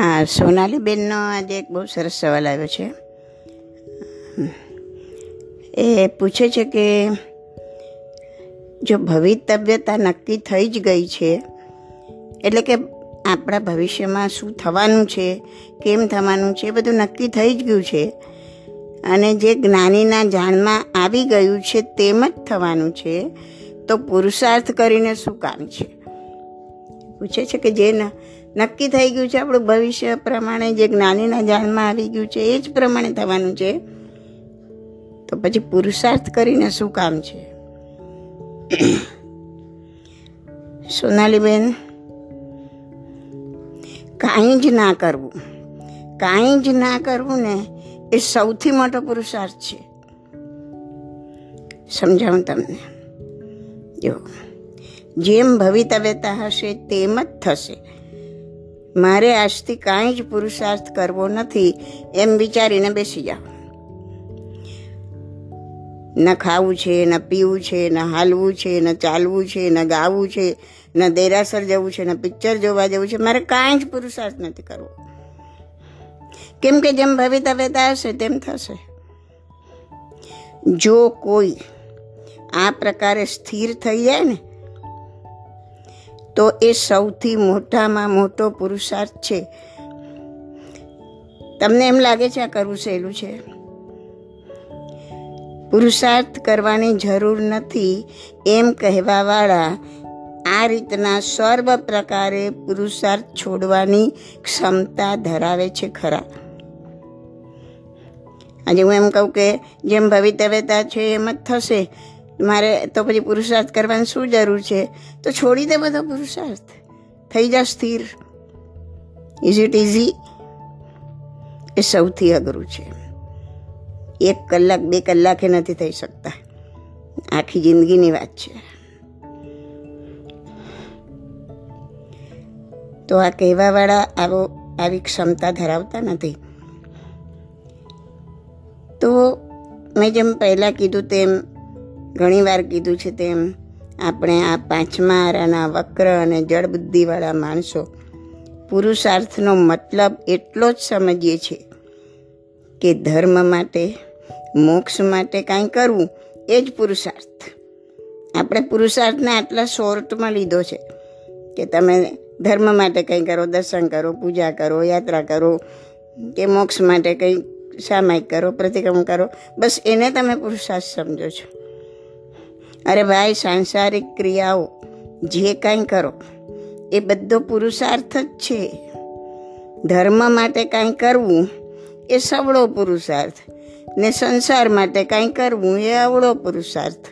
હા, સોનાલીબેનનો આજે એક બહુ સરસ સવાલ આવ્યો છે. એ પૂછે છે કે જો ભવિતવ્યતા નક્કી થઈ જ ગઈ છે, એટલે કે આપણા ભવિષ્યમાં શું થવાનું છે, કેમ થવાનું છે, એ બધું નક્કી થઈ જ ગયું છે. અને જે જ્ઞાનીના જાણમાં આવી ગયું છે તેમ જ થવાનું છે, તો પુરુષાર્થ કરીને શું કામ છે? પૂછે છે કે જે નક્કી થઈ ગયું છે. આપણું ભવિષ્ય પ્રમાણે જે જ્ઞાનીના જાણમાં આવી ગયું છે, એ જ પ્રમાણે થવાનું છે. તો પછી પુરુષાર્થ કરીને શું કામ છે? સોનાલીબેન, કાંઈ જ ના કરવું. કાંઈ જ ના કરવું ને એ સૌથી મોટો પુરુષાર્થ છે. સમજાવું તમને? જો. જેમ ભવિતવ્યતા હશે તેમ જ થશે. મારે આજથી કાંઈ જ પુરુષાર્થ કરવો નથી, એમ વિચારીને બેસી જાઓ ન ખાવું છે, ન પીવું છે, ન હાલવું છે, ન ચાલવું છે, ન ગાવું છે, ન દેરાસર જવું છે, ન પિક્ચર જોવા જવું છે, મારે કાંઈ જ પુરુષાર્થ નથી કરવો. કેમ કે જેમ ભવિતવ્યતા હશે તેમ થશે. જો કોઈ આ પ્રકારે સ્થિર થઈ જાય ને તો એ સૌથી મોટામાં મોટો પુરુષાર્થ છે. તમને એમ લાગે છે આ કરવું સહેલું છે? પુરુષાર્થ કરવાની જરૂર નથી એમ કહેવાવાળા આ રીતના સર્વ પ્રકારે પુરુષાર્થ છોડવાની ક્ષમતા ધરાવે છે ખરા. આજે હું એમ કહું કે જેમ ભવિતવ્યતા છે એમ જ થશે. મારે તો પછી પુરુષાર્થ કરવાની શું જરૂર છે? તો છોડી દે બધો પુરુષાર્થ. થઈ જા સ્થિર. ઇઝ ઇટ ઇઝી એ સૌથી અઘરું છે. એક કલાક, બે કલાકે નથી થઈ શકતા. આખી જિંદગીની વાત છે. તો આ કહેવાવાળા આવો, આવી ક્ષમતા ધરાવતા નથી. તો મેં જેમ પહેલાં કીધું તેમ ઘણીવાર કીધું છે તેમ, આપણે આ પાંચમા આરાના વક્ર અને જળ બુદ્ધિવાળા માણસો પુરુષાર્થનો મતલબ એટલો જ સમજીએ છીએ કે ધર્મ માટે, મોક્ષ માટે કાંઈ કરવું એ જ પુરુષાર્થ. આપણે પુરુષાર્થને આટલા શોર્ટમાં લીધો છે કે તમે ધર્મ માટે કંઈ કરો, દર્શન કરો, પૂજા કરો, યાત્રા કરો કે મોક્ષ માટે કંઈ સામાયિક કરો પ્રતિક્રમ કરો, બસ એને તમે પુરુષાર્થ સમજો છો. અરે ભાઈ, સાંસારિક ક્રિયાઓ જે કાંઈ કરો, એ બધો પુરુષાર્થ જ છે. ધર્મ માટે કાંઈ કરવું, એ સવળો પુરુષાર્થ. ને સંસાર માટે કાંઈ કરવું, એ અવળો પુરુષાર્થ.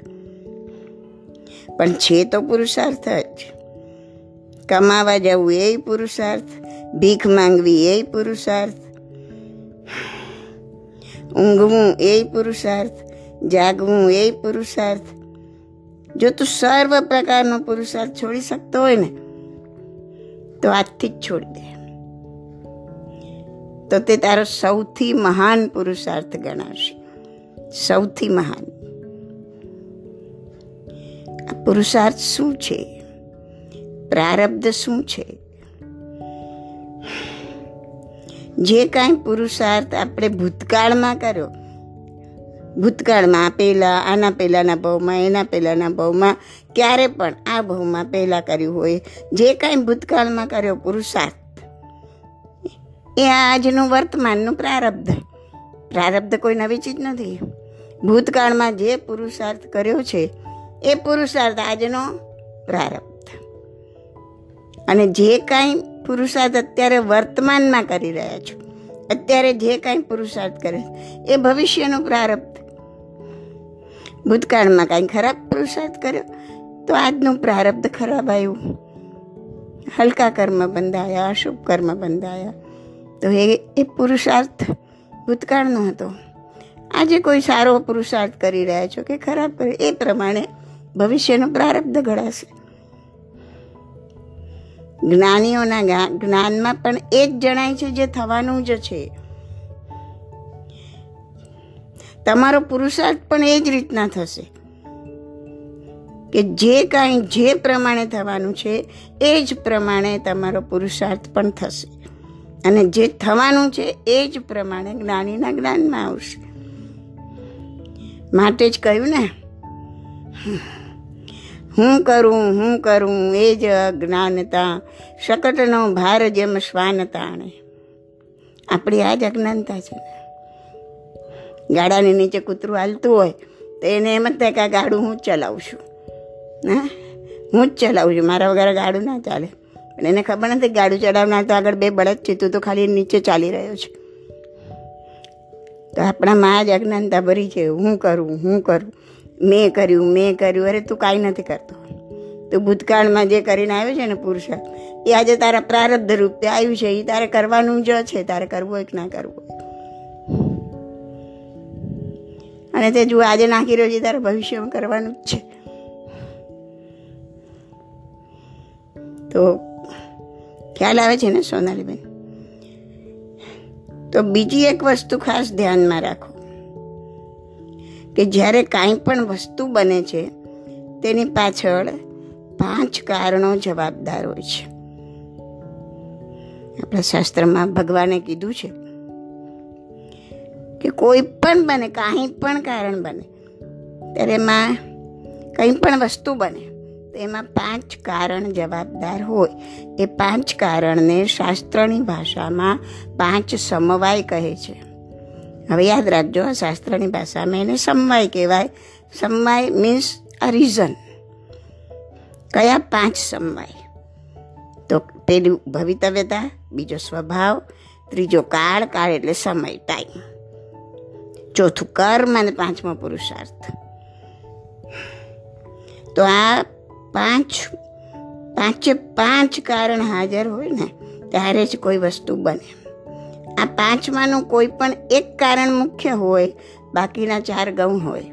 પણ છે તો પુરુષાર્થ જ. કમાવા જવું, એ પુરુષાર્થ. ભીખ માંગવી, એ પુરુષાર્થ. ઊંઘવું, એ પુરુષાર્થ. જાગવું, એ પુરુષાર્થ. જો તું સર્વ પ્રકારનો પુરુષાર્થ છોડી શકતો હોય ને, તો આજથી જ છોડી દે. તો તે તારો સૌથી મહાન પુરુષાર્થ ગણાશે. સૌથી મહાન. પુરુષાર્થ શું છે? પ્રારબ્ધ શું છે? જે કાંઈ પુરુષાર્થ આપણે ભૂતકાળમાં કર્યો ભૂતકાળમાં પહેલાં, આના પહેલાંના ભાવમાં, એના પહેલાંના ભાવમાં, ક્યારે પણ આ ભાવમાં પહેલાં કર્યું હોય, જે કાંઈ ભૂતકાળમાં કર્યો, પુરુષાર્થ. એ આજનું વર્તમાનનું પ્રારબ્ધ. પ્રારબ્ધ કોઈ નવી ચીજ નથી. ભૂતકાળમાં જે પુરુષાર્થ કર્યો છે, એ પુરુષાર્થ આજનો પ્રારબ્ધ. અને જે કાંઈ પુરુષાર્થ અત્યારે વર્તમાનમાં કરી રહ્યા છો, અત્યારે જે કાંઈ પુરુષાર્થ કરે, એ ભવિષ્યનો પ્રારબ્ધ. ભૂતકાળમાં કાંઈ ખરાબ પુરુષાર્થ કર્યો, તો આજનું પ્રારબ્ધ ખરાબ આવ્યું. હલકા કર્મ બંધાયા, અશુભ કર્મ બંધાયા. તો એ એ પુરુષાર્થ ભૂતકાળનો હતો. આજે કોઈ સારો પુરુષાર્થ કરી રહ્યા છો કે ખરાબ કરે, એ પ્રમાણે ભવિષ્યનો પ્રારબ્ધ ઘડાશે. જ્ઞાનીઓના જ્ઞાનમાં પણ એ જ જણાય છે જે થવાનું જ છે. તમારો પુરુષાર્થ પણ એ જ રીતના થશે કે જે કાંઈ જે પ્રમાણે થવાનું છે, એ જ પ્રમાણે તમારો પુરુષાર્થ પણ થશે. અને જે થવાનું છે, એ જ પ્રમાણે જ્ઞાનીના જ્ઞાનમાં આવશે. માટે જ કહ્યું ને, હું કરું હું કરું, એ જ અજ્ઞાનતા, શકટનો ભાર જેમ શ્વાન તાણે. આપણી આ જ અજ્ઞાનતા છે. ગાડાની નીચે કૂતરું હાલતું હોય, તો એને એમ જ થાય કે આ ગાડું હું જ ચલાવું છું હા? હું જ ચલાવું છું મારા વગર ગાડું ના ચાલે. પણ એને ખબર નથી ગાડું ચલાવનાર તો આગળ બે બળદ છે, તું તો ખાલી નીચે ચાલી રહ્યો છે. તો આપણામાં જ અજ્ઞાનતા ભરી છે. હું કરું હું કરું. મેં કર્યું મેં કર્યું. અરે, તું કાંઈ નથી કરતો. તું ભૂતકાળમાં જે કરીને આવ્યો છે ને પુરુષાર્થ, એ આજે તારા પ્રારબ્ધ રૂપે આવ્યું છે. એ તારે કરવાનું જ છે. તારે કરવું હોય કે ના કરવું અને તે જુઓ, આજે નાખી રહ્યો છે તારે ભવિષ્યમાં કરવાનું જ છે. તો ખ્યાલ આવે છે ને સોનાલીબેન? તો બીજી એક વસ્તુ ખાસ ધ્યાનમાં રાખો, કે જ્યારે કાંઈ પણ વસ્તુ બને છે, તેની પાછળ પાંચ કારણો જવાબદાર હોય છે. આપણા શાસ્ત્રમાં ભગવાને કીધું છે કે કોઈ પણ બને, કાંઈ પણ કારણ બને, ત્યારે એમાં કંઈ પણ વસ્તુ બને, તો એમાં પાંચ કારણ જવાબદાર હોય. એ પાંચ કારણને શાસ્ત્રની ભાષામાં પાંચ સમવાય કહે છે. હવે યાદ રાખજો શાસ્ત્રની ભાષામાં એને સમવાય કહેવાય. સમવાય મીન્સ અ રીઝન કયા પાંચ સમવાય? તો પેલું ભવિતવ્યતા, બીજો સ્વભાવ, ત્રીજો કાળ કાળ એટલે સમય ટાઈમ ચોથું કર્મ અને પાંચમો પુરુષાર્થ. તો આ પાંચ, પાંચે પાંચ કારણ હાજર હોય ને, ત્યારે જ કોઈ વસ્તુ બને. આ પાંચમાંનું કોઈ પણ એક કારણ મુખ્ય હોય, બાકીના ચાર ગૌણ હોય.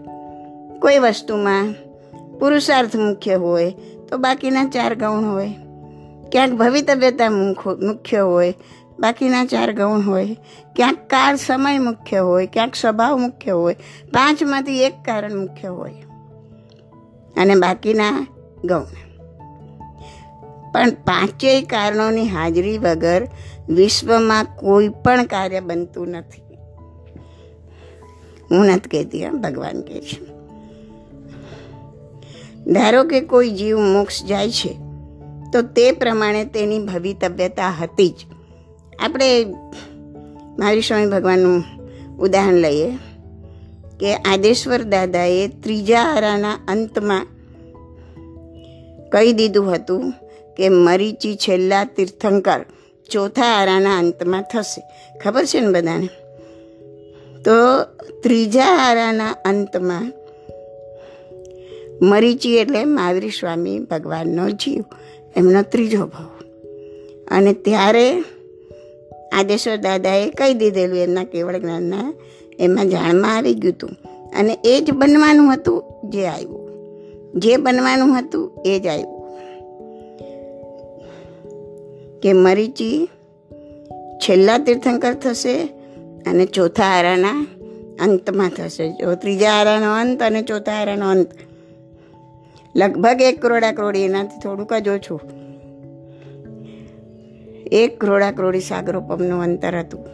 કોઈ વસ્તુમાં પુરુષાર્થ મુખ્ય હોય, તો બાકીના ચાર ગૌણ હોય. ક્યાંક ભવિતવ્યતા મુખ્ય હોય બાકીના ચાર ગૌણ હોય. ક્યાંક કાળ સમય મુખ્ય હોય, ક્યાંક સ્વભાવ મુખ્ય હોય. પાંચમાંથી એક કારણ મુખ્ય હોય. અને બાકીના ગૌણ. પણ પાંચેય કારણોની હાજરી વગર વિશ્વમાં કોઈ પણ કાર્ય બનતું નથી. હું નથી કહેતી હા ભગવાન કહે છે. ધારો કે કોઈ જીવ મોક્ષ જાય છે, તો તે પ્રમાણે તેની ભવિતવ્યતા હતી જ. આપણે મહાવીર સ્વામી ભગવાનનું ઉદાહરણ લઈએ કે આદેશ્વર દાદાએ ત્રીજા આરાના અંતમાં કહી દીધું હતું કે મરીચી છેલ્લા તીર્થંકર ચોથા આરાના અંતમાં થશે. ખબર છે ને બધાને? તો ત્રીજા આરાના અંતમાં મરીચી એટલે મહાવીર સ્વામી ભગવાનનો જીવ, એમનો ત્રીજો ભાવ. અને ત્યારે આદેશ્વર દાદાએ કહી દીધેલું એમના કેવળ જ્ઞાનના, એમાં જાણમાં આવી ગયું હતું. અને એ જ બનવાનું હતું, જે આવ્યું. જે બનવાનું હતું, એ જ આવ્યું. કે મરીચી છેલ્લા તીર્થંકર થશે અને ચોથા આરાના અંતમાં થશે. જો ત્રીજા આરાનો અંત અને ચોથા આરાનો અંત. લગભગ એક કરોડા કરોડી એનાથી થોડુંક જ ઓછું. એક કરોડા કરોડી સાગરોપમનું અંતર હતું.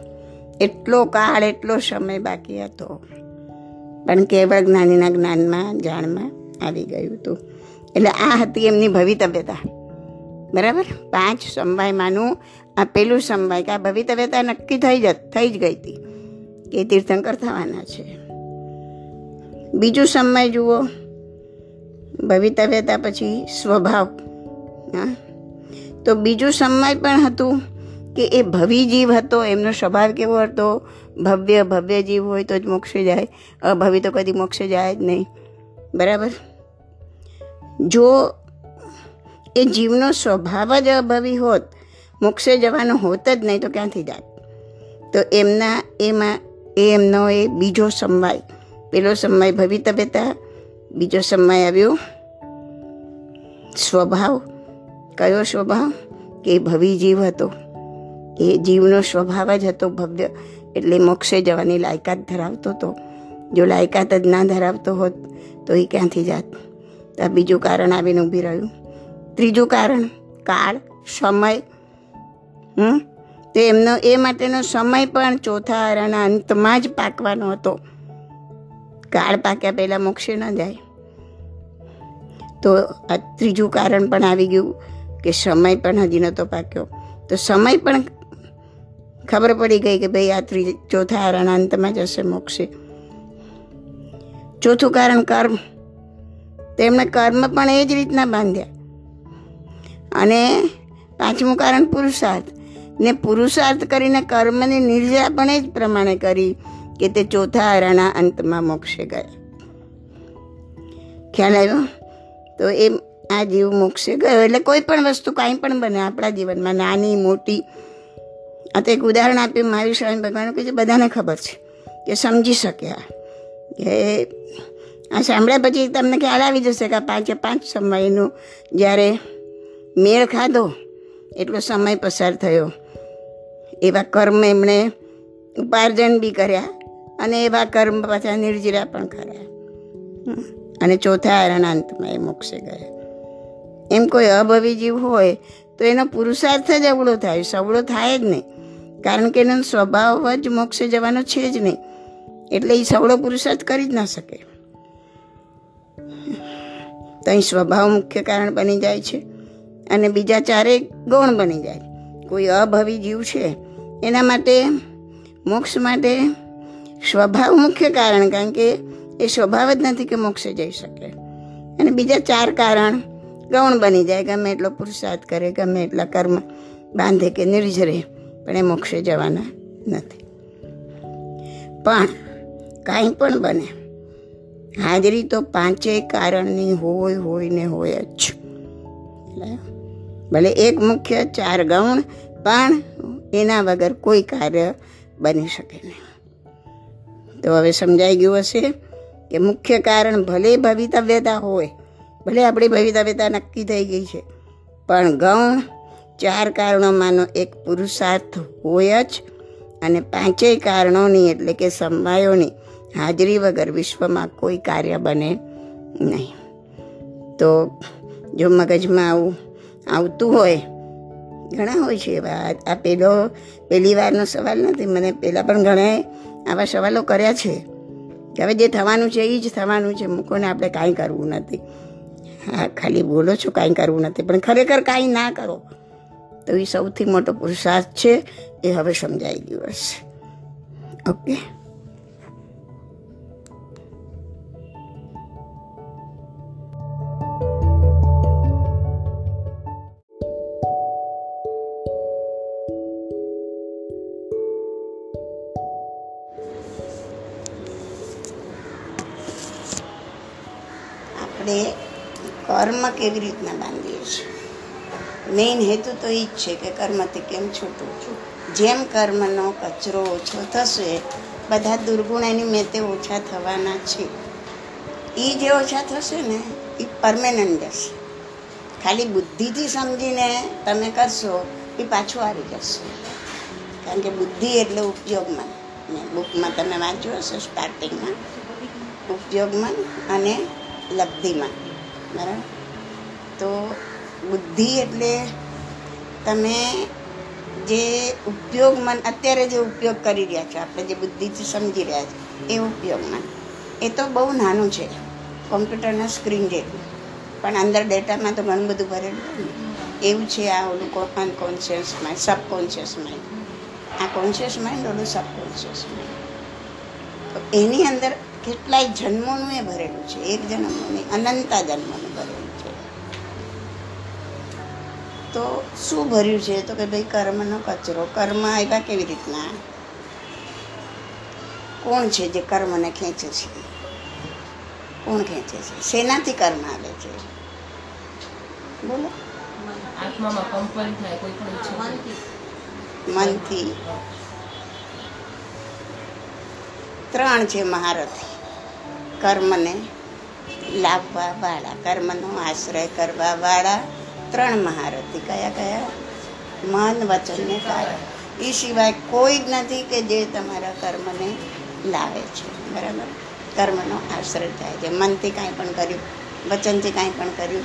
એટલો કાળ, એટલો સમય બાકી હતો. પણ કેવળ જ્ઞાનીના જ્ઞાનમાં, જાણમાં આવી ગયું હતું. એટલે આ હતી એમની ભવિતવ્યતા બરાબર? પાંચ સમવાયમાંનું આ પેલું સમવાય કે આ ભવિતવ્યતા નક્કી થઈ જ થઈ જ ગઈ હતી કે તીર્થંકર થવાના છે. બીજું સમય જુઓ. ભવિતવ્યતા પછી સ્વભાવ. હા? તો બીજું સમય પણ હતું કે એ ભવી જીવ હતો, એમનો સ્વભાવ કેવો હતો? ભવ્ય ભવ્ય જીવ હોય તો જ મોક્ષે જાય, અભવી તો કદી મોક્ષે જાય જ નહીં. બરાબર? જો એ જીવનો સ્વભાવ જ અભવી હોત, મોક્ષે જવાનો હોત જ નહીં તો ક્યાંથી જાય? તો એમના, એમાં, એ એમનો એ બીજો સમવાય. પેલો સમય ભવિતવ્યતા, બીજો સમય આવ્યો સ્વભાવ. કયો સ્વભાવ? કે ભવી જીવ હતો. એ જીવનો સ્વભાવ જ હતો ભવ્ય, એટલે મોક્ષે જવાની લાયકાત ધરાવતો હતો. જો લાયકાત જ ના ધરાવતો હોત, તો એ ક્યાંથી જાત? આ બીજું કારણ આવીને ઊભી રહ્યું. ત્રીજું કારણ, કાળ, સમય. હમ? તો એમનો, એ માટેનો સમય પણ ચોથા આરાના અંતમાં જ પાકવાનો હતો. કાળ પાક્યા પહેલાં મોક્ષે ન જાય. તો આ ત્રીજું કારણ પણ આવી ગયું. કે સમય પણ હજી નહોતો પાક્યો. તો સમય પણ ખબર પડી ગઈ કે ભાઈ આ ત્રી ચોથા આરાના અંતમાં જશે મોક્ષે. ચોથું કારણ કર્મ. તેમણે કર્મ પણ એ જ રીતના બાંધ્યા. અને પાંચમું કારણ પુરુષાર્થ. ને પુરુષાર્થ કરીને કર્મની નિર્જા પણ એ જ પ્રમાણે કરી કે તે ચોથા આરાના અંતમાં મોક્ષે ગયા. ખ્યાલ આવ્યો? તો એ આ જીવ મોક્ષે ગયો. એટલે કોઈ પણ વસ્તુ કાંઈ પણ બને આપણા જીવનમાં, નાની, મોટી. આ તો એક ઉદાહરણ આપ્યું મહાવીર સ્વામી ભગવાન કે જે બધાને ખબર છે, કે સમજી શક્યા કે આ સાંભળ્યા પછી તમને ખ્યાલ આવી જશે કે પાંચે પાંચ સમયનું જ્યારે મેળ ખાધો, એટલો સમય પસાર થયો. એવા કર્મ એમણે ઉપાર્જન બી કર્યા અને એવા કર્મ પાછા નિર્જરા પણ કર્યા. અને ચોથા આરાના એ મોક્ષે ગયા. એમ કોઈ અભવી જીવ હોય, તો એનો પુરુષાર્થ જ અવળો થાય. સવળો થાય જ નહીં. કારણ કે એનો સ્વભાવ જ મોક્ષે જવાનો છે જ નહીં. એટલે એ સવળો પુરુષાર્થ કરી જ ના શકે. તો અહીં સ્વભાવ મુખ્ય કારણ બની જાય છે અને બીજા ચારે ગૌણ બની જાય. કોઈ અભવી જીવ છે, એના માટે મોક્ષ માટે સ્વભાવ મુખ્ય કારણ કારણ કે એ સ્વભાવ જ નથી કે મોક્ષે જઈ શકે. અને બીજા ચાર કારણ ગૌણ બની જાય, ગમે એટલો પુરુષાર્થ કરે, ગમે એટલા કર્મ બાંધે કે નિર્જરે પણ એ મોક્ષે જવાના નથી. પણ કાંઈ પણ બને, હાજરી તો પાંચેય કારણની હોય હોય ને હોય જ. ભલે એક મુખ્ય ચાર ગૌણ, પણ એના વગર કોઈ કાર્ય બની શકે નહીં. તો હવે સમજાઈ ગયું હશે કે મુખ્ય કારણ ભલે ભવિતવ્યતા હોય ભલે આપણી ભવિતવ્યતા નક્કી થઈ ગઈ છે, પણ ગૌણ ચાર કારણોમાંનો એક પુરુષાર્થ હોય જ અને પાંચેય કારણોની એટલે કે સમવાયોની હાજરી વગર વિશ્વમાં કોઈ કાર્ય બને નહીં. તો જો મગજમાં આવું આવતું હોય, ઘણા હોય છે એવા. આ પેલો પહેલી વારનો સવાલ નથી, મને પહેલાં પણ ઘણા આવા સવાલો કર્યા છે. કે હવે જે થવાનું છે એ જ થવાનું છે, મૂકોને આપણે કાંઈ કરવું નથી. હા, ખાલી બોલો છો, કાંઈ કરવું નથી. પણ ખરેખર કાંઈ ના કરો. તો એ સૌથી મોટો પુરુષાર્થ છે, એ હવે સમજાઈ ગયું હશે. ઓકે? કર્મ કેવી રીતના બાંધીએ છીએ? મેઇન હેતુ તો એ જ છે કે કર્મથી કેમ છૂટું છું? જેમ કર્મનો કચરો ઓછો થશે, બધા દુર્ગુણ એની મેતે ઓછા થવાના છે. એ જે ઓછા થશે ને એ પરમેનન્ટ જશે. ખાલી બુદ્ધિથી સમજીને તમે કરશો એ પાછું આવી જશે. કારણ કે બુદ્ધિ એટલે ઉપયોગમાં ને બુકમાં તમે વાંચ્યું હશે સ્ટાર્ટિંગમાં ઉપયોગમાં અને લબ્ધિમાં. બરાબર? તો બુદ્ધિ એટલે તમે જે ઉપયોગ મન, અત્યારે જે ઉપયોગ કરી રહ્યા છો, આપણે જે બુદ્ધિથી સમજી રહ્યા છો, એ ઉપયોગમાં એ તો બહુ નાનું છે, કોમ્પ્યુટરના સ્ક્રીન જેટલું પણ અંદર ડેટામાં તો ઘણું બધું ભરેલું ને. એવું છે આ ઓલું અનકોન્શિયસ માઇન્ડ સબકોન્શિયસ માઇન્ડ આ કોન્શિયસ માઇન્ડ ઓલું સબકોન્શિયસ માઇન્ડ તો એની અંદર કેટલાય જન્મોનું એ ભરેલું છે. એક જન્મનું, અનંતા જન્મનું ભરેલું તો શું ભર્યું છે? તો કે ભાઈ કર્મનો કચરો. કર્મ આવ્યા કેવી રીતના? કોણ છે જે કર્મને ખેંચે છે? કોણ ખેંચે છે? શેનાથી કર્મ આવે છે? બોલો. આત્મામાં કંપન થાય કોઈ પણ ઈચ્છા મનથી. ત્રણ છે મહારથી. કર્મને લાવવા વાળા. કર્મનો આશ્રય કરવા વાળા. ત્રણ મહારથી. કયા કયા? મન, વચન ને કાય એ સિવાય કોઈ જ નથી કે જે તમારા કર્મને લાવે છે. બરાબર? કર્મનો આશ્રય થાય છે. મનથી કાંઈ પણ કર્યું, વચનથી કાંઈ પણ કર્યું,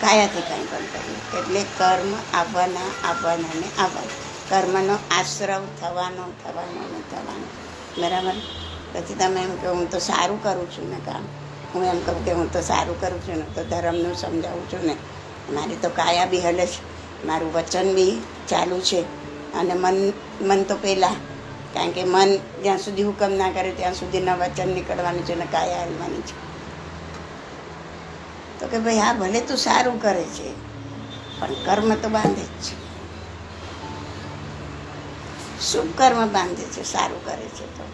કાયાથી કાંઈ પણ કર્યું. એટલે કર્મ આવવાના આવવાના ને આવવાના. કર્મનો આશ્રવ થવાનો થવાનો ને થવાનો. બરાબર? પછી તમે એમ કે હું તો સારું કરું છું ને કામ. હું એમ કહું કે હું તો સારું કરું છું, ને તો ધર્મનું સમજાવું છું ને. મારી તો કાયા બી હલે છે. મારું વચન બી ચાલુ છે. અને મન મન તો પહેલાં. કારણ કે મન જ્યાં સુધી હુકમ ના કરે ત્યાં સુધીના વચન નીકળવાનું છે, ને કાયા હલવાની છે. તો કે ભાઈ, હા, ભલે તું સારું કરે છે, પણ કર્મ તો બાંધે જ છે. શુભ કર્મ બાંધે છે, સારું કરે છે તો.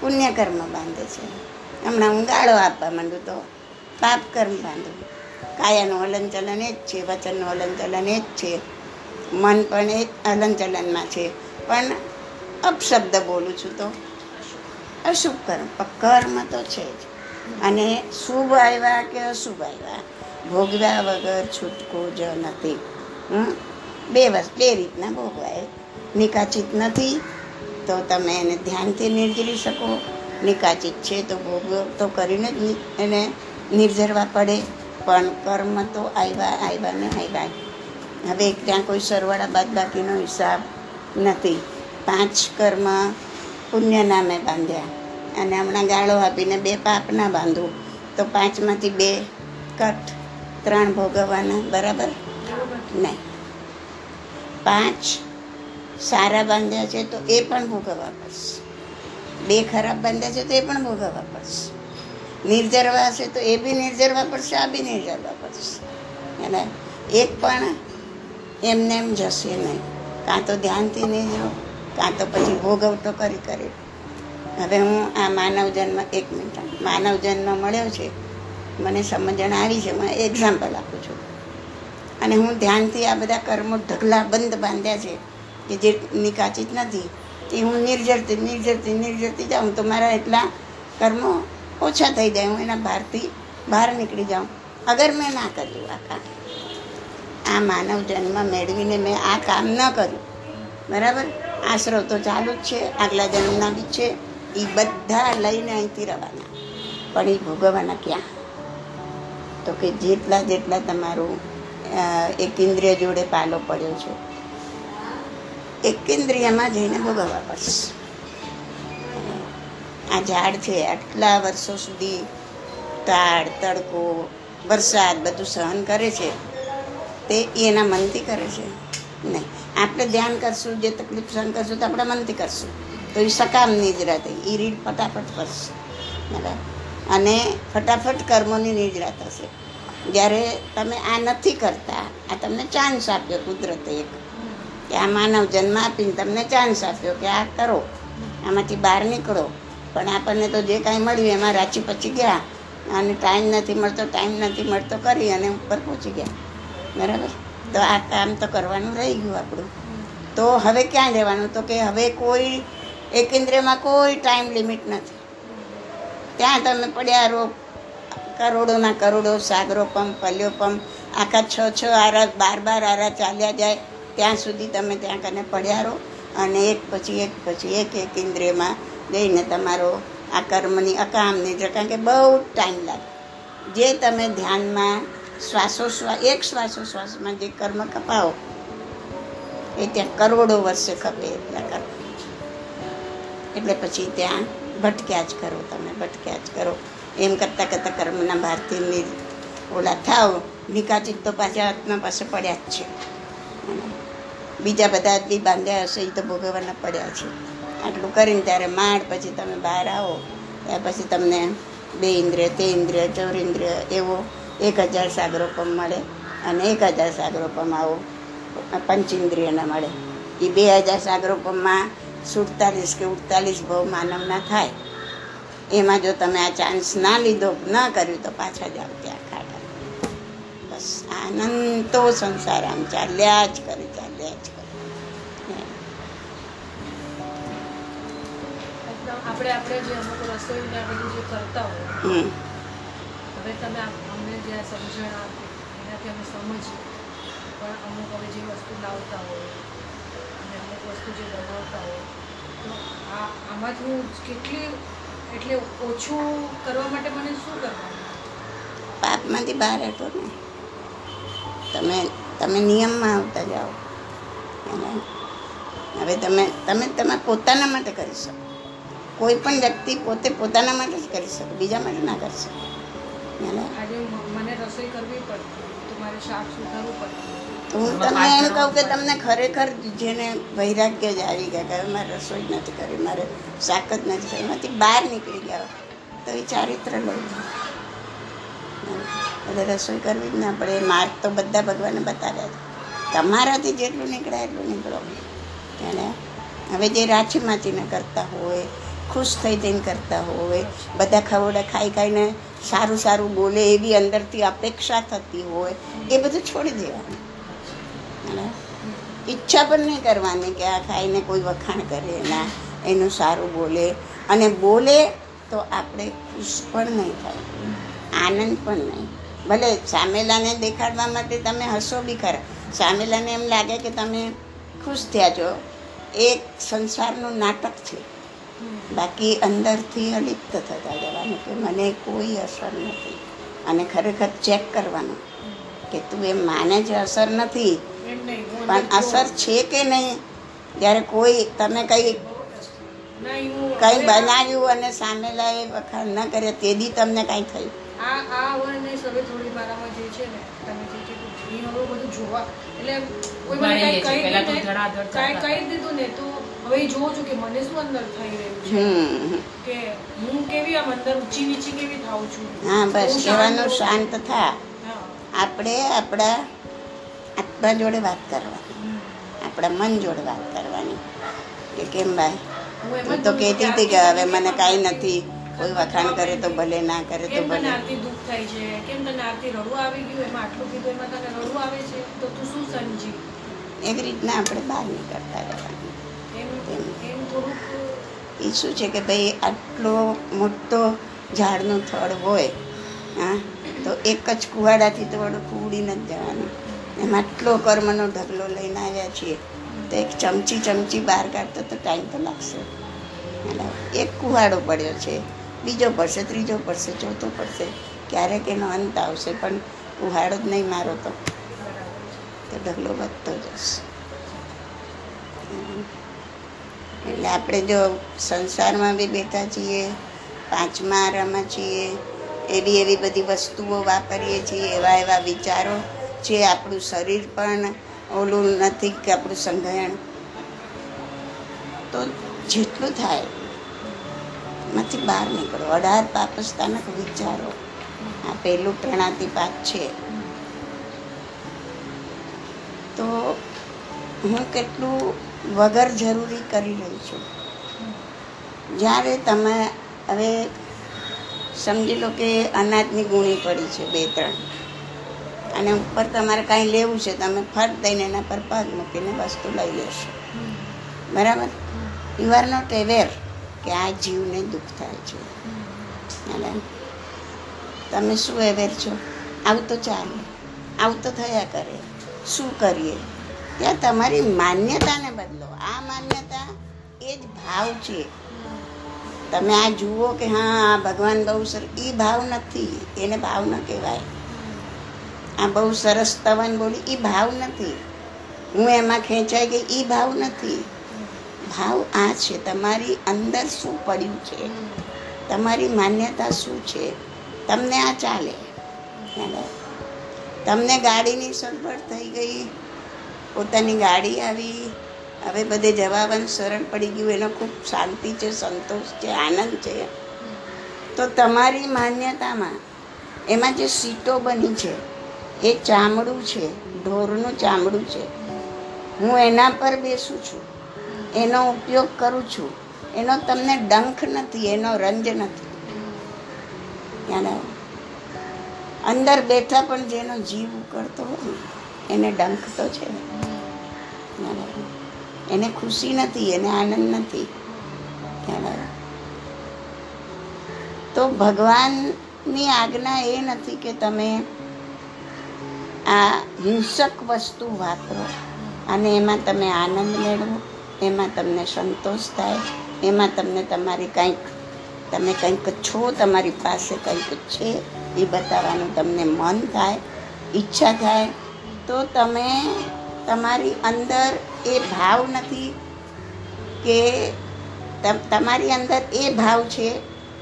પુણ્ય કર્મ બાંધે છે. હમણાં ગાળો આપવા માંડું તો પાપ કર્મ બાંધું. કાયાનું હલનચલન એ જ છે, વચનનું હલનચલન એ જ છે. મન પણ એ હલનચલનમાં છે. પણ અપશબ્દ બોલું છું તો અશુભ કર્મ કર્મ તો છે જ. અને શુભ આવ્યા કે અશુભ આવ્યા? ભોગવ્યા વગર છૂટકો જ નથી? બે વસ્તુ બે રીતના ભોગવાય. નિકાચિત નથી તો તમે એને ધ્યાનથી નિર્જરી શકો. નિકાચિત છે, તો ભોગ તો કરીને જ એને નિર્જરવા પડે. પણ કર્મ તો આવ્યા આવ્યા ને આવ્યા હવે ત્યાં કોઈ સરવાળા બાદ બાકીનો હિસાબ નથી. પાંચ કર્મ પુણ્ય નામે બાંધ્યા. અને હમણાં ગાળો આપીને બે પાપ ના બાંધું. તો પાંચમાંથી બે કટ, ત્રણ ભોગવવાના, બરાબર? નહીં. પાંચ સારા બાંધ્યા છે, તો એ પણ ભોગવવા પડશે. બે ખરાબ બાંધ્યા છે તો એ પણ ભોગવવા પડશે. નિર્જરવા હશે તો એ બી નિર્જરવા પડશે, આ બી નિર્જરવા પડશે. એટલે એક પણ એમને એમ જશે નહીં. કાં તો ધ્યાનથી નહીં જો કાં તો પછી ભોગવટો કરી કરી. હવે હું આ માનવ જન્મ, એક મિનિટ માનવ જન્મ મળ્યો છે, મને સમજણ આવી છે, હું એક્ઝામ્પલ આપું છું. અને હું ધ્યાનથી આ બધા કર્મો ઢગલા બંધ બાંધ્યા છે, કે જે નિકાચિત નથી. એ હું નિર્જરતી નિર્જરતી નિર્જરતી જાઉં. તો મારા એટલા કર્મો ઓછા થઈ જાય. હું એના બહારથી બહાર નીકળી જાઉં. અગર મેં ના કર્યું આ કામ. આ માનવ જન્મ મેળવીને મેં આ કામ ન કર્યું. બરાબર? આશરો તો ચાલુ જ છે, આગલા જન્મના બી છે. એ બધા લઈને અહીંથી રવાના. પણ એ ભોગવવાના ક્યાં? તો કે જેટલા જેટલા તમારું એક ઇન્દ્રિય જોડે પાલો પડ્યો છે એક ઇન્દ્રિયમાં જઈને ભોગવવા પડશે. આ ઝાડ છે, આટલા વર્ષો સુધી તાડ, તડકો, વરસાદ બધું સહન કરે છે, તે એના મનથી કરે છે. નહીં, આપણે ધ્યાન કરશું, જે તકલીફ સહન કરશું, તો આપણે મનથી કરશું. તો એ સકામ નિજરા થઈ એ રીડ ફટાફટ કરશે. બરાબર? અને ફટાફટ કર્મોની નિજરા થશે જ્યારે તમે આ નથી કરતા, આ તમને ચાન્સ આપ્યો કુદરતે એક. કે આ માનવ જન્મ આપીને તમને ચાન્સ આપ્યો કે આ કરો. આમાંથી બહાર નીકળો. પણ આપણને તો જે કાંઈ મળ્યું એમાં રાચી પચી ગયા. અને ટાઈમ નથી મળતો ટાઈમ નથી મળતો કરી અને ઉપર પહોંચી ગયા. બરાબર? તો આ કામ તો કરવાનું રહી ગયું આપણું. તો હવે ક્યાં રહેવાનું? તો કે હવે કોઈ એકેન્દ્રમાં કોઈ ટાઈમ લિમિટ નથી. ત્યાં તમે પડ્યા રો કરોડોના કરોડો, સાગરો પંપ પલ્યો પંપ, આખા છ છ આરા બાર બાર આરા ચાલ્યા જાય. ત્યાં સુધી તમે ત્યાં કને પડ્યા રહો અને એક પછી એક પછી એક એક ઇન્દ્રિયમાં જઈને તમારો આ કર્મની અકામની કારણ કે બહુ ટાઈમ લાગે. જે તમે ધ્યાનમાં શ્વાસોશ્વાસ, એક શ્વાસોશ્વાસમાં જે કર્મ કપાવો, એ ત્યાં કરોડો વર્ષે ખપે એટલા કર્મ. એટલે પછી ત્યાં ભટક્યા જ કરો તમે, ભટક્યા જ કરો. એમ કરતાં કરતાં કર્મના ભારથી ઓલા થાવ નિકાચિત તો પાછા હાથમાં પાસે પડ્યા જ છે. બીજા બધા બી બાંધ્યા હશે એ તો ભોગવવાના પડ્યા છે. આટલું કરીને ત્યારે માંડ પછી તમે બહાર આવો ત્યાર પછી તમને બે ઇન્દ્રિય તે ઇન્દ્રિય, ચોર ઇન્દ્રિય એવો એક હજાર સાગરોપમ મળે અને એક હજાર સાગરોપમ આવો પંચેન્દ્રિયને મળે. એ બે હજાર સાગરોપમમાં સુડતાલીસ કે ઉડતાલીસ ભાવ માનવના થાય. એમાં જો તમે આ ચાન્સ ના લીધો, ના કર્યું તો પાછા જાઓ ત્યાં ખાટા બસ આનંદ તો સંસાર આમ ચાલ્યા જ કરે. આપણે આપણે જે અમુક રસોઈ ને બધું જે કરતા હોય હવે તમે અમને જે આ સમજણ આપી એનાથી અમે સમજીએ. પણ અમુક હવે જે વસ્તુ લાવતા હોય અને અમુક વસ્તુ જે બનાવતા હોય તો આ આમાંથી હું કેટલી એટલે ઓછું કરવા માટે મને શું કરવાનું? પાપમાંથી બહાર હટો ને. તમે તમે નિયમમાં આવતા જાઓ. હવે તમે તમે તમે પોતાના માટે કરી શકો. કોઈ પણ વ્યક્તિ પોતે પોતાના માટે જ કરી શકે બીજા માટે ના કરી શકે. આજે મને રસોઈ કરવી પડતી તો શાક સુધારવું પડતું. તો હું તમને એમ કહું કે તમને ખરેખર જેને વૈરાગ્ય જ આવી ગયા કે મારે રસોઈ નથી કરી મારે શાક જ નથી કરી એમાંથી બહાર નીકળી ગયા તો એ ચારિત્ર લઈ એટલે રસોઈ કરવી જ ના પડે એ માર્ગ તો બધા ભગવાને બતાવ્યા છે. તમારાથી જેટલું નીકળે એટલું નીકળો. અને હવે જે માચીને કરતા હોય ખુશ થઈ થઈને કરતા હોય બધા ખવડા ખાઈ ખાઈને સારું સારું બોલે એવી અંદરથી અપેક્ષા થતી હોય. એ બધું છોડી દેવાનું. ઈચ્છા પણ નહીં કરવાની કે આ ખાઈને કોઈ વખાણ કરે ના, એનું સારું બોલે. અને બોલે તો આપણે ખુશ પણ નહીં થાય. આનંદ પણ નહીં. ભલે સામેલાને દેખાડવા માટે તમે હસો બી ખરા. સામેલાને એમ લાગે કે તમે ખુશ થયા છો. એક સંસારનું નાટક છે. બાકી અંદરથી અલિપ્ત થતા જવાનું કે મને કોઈ અસર નથી. અને ખરેખર ચેક કરવાનું કે તું એમ માને જ અસર નથી. પણ અસર છે કે નહીં? જ્યારે કોઈ તમે કંઈ કંઈ બનાવ્યું અને સામેલા એ વખાણ ન કરે દી તમને કાંઈ થયું? આ આ અવેરનેસ હવે થોડી મારામાં જે છે ને તમે જે કીધું બધું જોવા. એટલે કોઈ મને કંઈ તો કાંઈ દીધું ને તો હવે જો જોઉં છું કે મને શું અંદર થઈ રહ્યું છે? કે હું કેવી આમ અંદર ઊંચી નીચી કેવી થાઉં છું? હા બસ કહેવાનું શાંત થા. આપણે આપણા આત્મા જોડે વાત કરવાની આપણા મન જોડે વાત કરવાની. કે કેમ ભાઈ? હું તું કહેતી હતી કે હવે મને કાંઈ નથી. કોઈ વખાણ કરે તો ભલે ના કરે તો ભલે. આરતી દુઃખ થાય છે? કેમ તને આરતી રડવું આવી ગયું? એમાં આટલું કીધું એમાં તને રડવું આવે છે? તો તું શું સમજી? એવી રીતના આપણે બહાર નીકળતા રહેવાનું. એમ એ શું છે કે ભાઈ આટલો મોટો ઝાડનું થડ હોય, હા, તો એક જ કુવાડાથી તો વડું કુવડી નથી જવાનું. એમાં આટલો કર્મનો ઢગલો લઈને આવ્યા છીએ, તો એક ચમચી ચમચી બહાર કાઢતો તો ટાઈમ તો લાગશે. એક કુવાડો પડ્યો છે, બીજો પડશે, ત્રીજો પડશે, ચોથો પડશે, ક્યારેક એનો અંત આવશે, પણ કુહાડો જ નહીં મારો તો. ઢગલો વધતો જશે. એટલે આપણે જો સંસારમાં બી બેઠા છીએ, પાંચમા આરામાં છીએ એવી એવી બધી વસ્તુઓ વાપરીએ છીએ, એવા એવા વિચારો જે આપણું શરીર પણ ઓલું નથી કે આપણું સંગ્રહણ તો જેટલું થાયમાંથી બહાર નીકળો. અઢાર પાપસ્તાનક વિચારો. આ પહેલું પ્રણાતિપાત છે. તો હું કેટલું વગર જરૂરી કરી રહી છું. જ્યારે તમે હવે સમજી લો કે અનાજની ગુણી પડી છે બે ત્રણ. અને ઉપર તમારે કાંઈ લેવું છે, તમે ફટ દઈને એના પર પગ મૂકીને વસ્તુ લઈ લેશો. બરાબર? યુ આર નોટ એવેર કે આ જીવને દુઃખ થાય છે. તમે શું એવેર છો? આવું તો ચાલે. આવું તો થયા કરે. શું કરીએ? ત્યાં તમારી માન્યતાને બદલો. આ માન્યતા એ જ ભાવ છે. તમે આ જુઓ કે હા, આ ભગવાન બહુ સરસ એ ભાવ નથી. એને ભાવ ન કહેવાય. આ બહુ સરસ તવન બોલી એ ભાવ નથી. હું એમાં ખેંચાઈ ગઈ એ ભાવ નથી. ભાવ આ છે, તમારી અંદર શું પડ્યું છે? તમારી માન્યતા શું છે? તમને આ ચાલે? તમને ગાડીની સગવડ થઈ ગઈ? પોતાની ગાડી આવી. હવે બધે જવાનું સરળ પડી ગયું. એનો ખૂબ શાંતિ છે, સંતોષ છે, આનંદ છે. તો તમારી માન્યતામાં એમાં જે સીટો બની છે, એ ચામડું છે, ઢોરનું ચામડું છે. હું એના પર બેસું છું. એનો ઉપયોગ કરું છું. એનો તમને ડંખ નથી, એનો રંજ નથી. યાદ અંદર બેઠા પણ જેનો જીવ ઉકળતો હોય એને ડંખ તો છે. એને ખુશી નથી, એને આનંદ નથી. તો ભગવાનની આજ્ઞા એ નથી કે તમે આ હિંસક વસ્તુ વાપરો અને એમાં તમે આનંદ મેળવો, એમાં તમને સંતોષ થાય, એમાં તમને તમારી કંઈક, તમે કંઈક છો, તમારી પાસે કંઈક છે, એ બતાવવાનું તમને મન થાય, ઈચ્છા થાય તો તમે તમારી અંદર એ ભાવ નથી કે તમ- તમારી અંદર એ ભાવ છે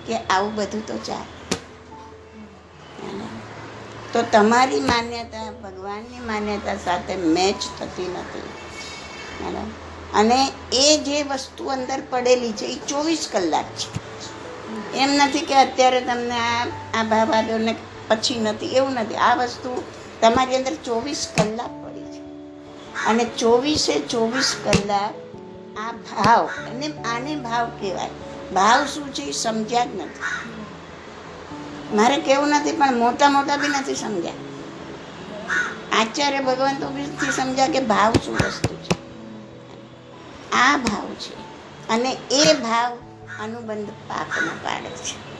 કે આવું બધું તો ચાલે. તો તમારી માન્યતા, ભગવાનની માન્યતા સાથે મેચ થતી નથી. બરાબર? અને એ જે વસ્તુ અંદર પડેલી છે, એ ચોવીસ કલાક છે. એમ નથી કે અત્યારે તમને આ આ ભાવ આવ્યો ને પછી નથી, એવું નથી. આ વસ્તુ તમારી અંદર ચોવીસ કલાક પડી છે. અને ચોવીસે ચોવીસ કલાક આ ભાવ અને આને ભાવ કહેવાય. ભાવ શું છે એ સમજ્યા જ નથી. મારે કેવું નથી પણ મોટા મોટા બી નથી સમજ્યા. આચાર્ય ભગવાન તો બી નથી સમજ્યા કે ભાવ શું વસ્તુ છે. આ ભાવ છે. અને એ ભાવ અનુબંધ પાપનો પાડે છે.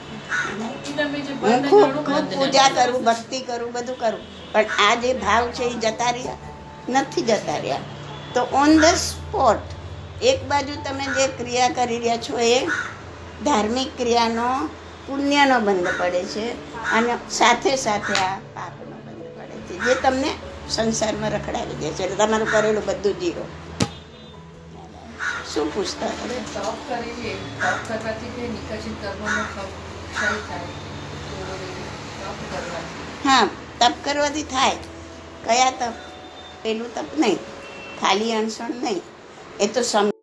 હું ખૂબ ખૂબ પૂજા. કરું ભક્તિ કરું બધું કરું. પણ આ જે ભાવ છે એ જતા રહ્યા. નથી જતા રહ્યા. તો ઓન ધ સ્પોટ એક બાજુ તમે જે ક્રિયા કરી રહ્યા છો એ ધાર્મિક ક્રિયાનો પુણ્યનો બંધ પડે છે અને સાથે સાથે આ પાપનો બંધ પડે છે. જે તમને સંસારમાં રખડાવી દે છે. એટલે તમારું કરેલું બધું જીરો. શું પૂછતા હા. તપ કરવાથી થાય. કયા તપ? પેલું તપ નહીં. ખાલી અણસણ નહીં. એ તો સમ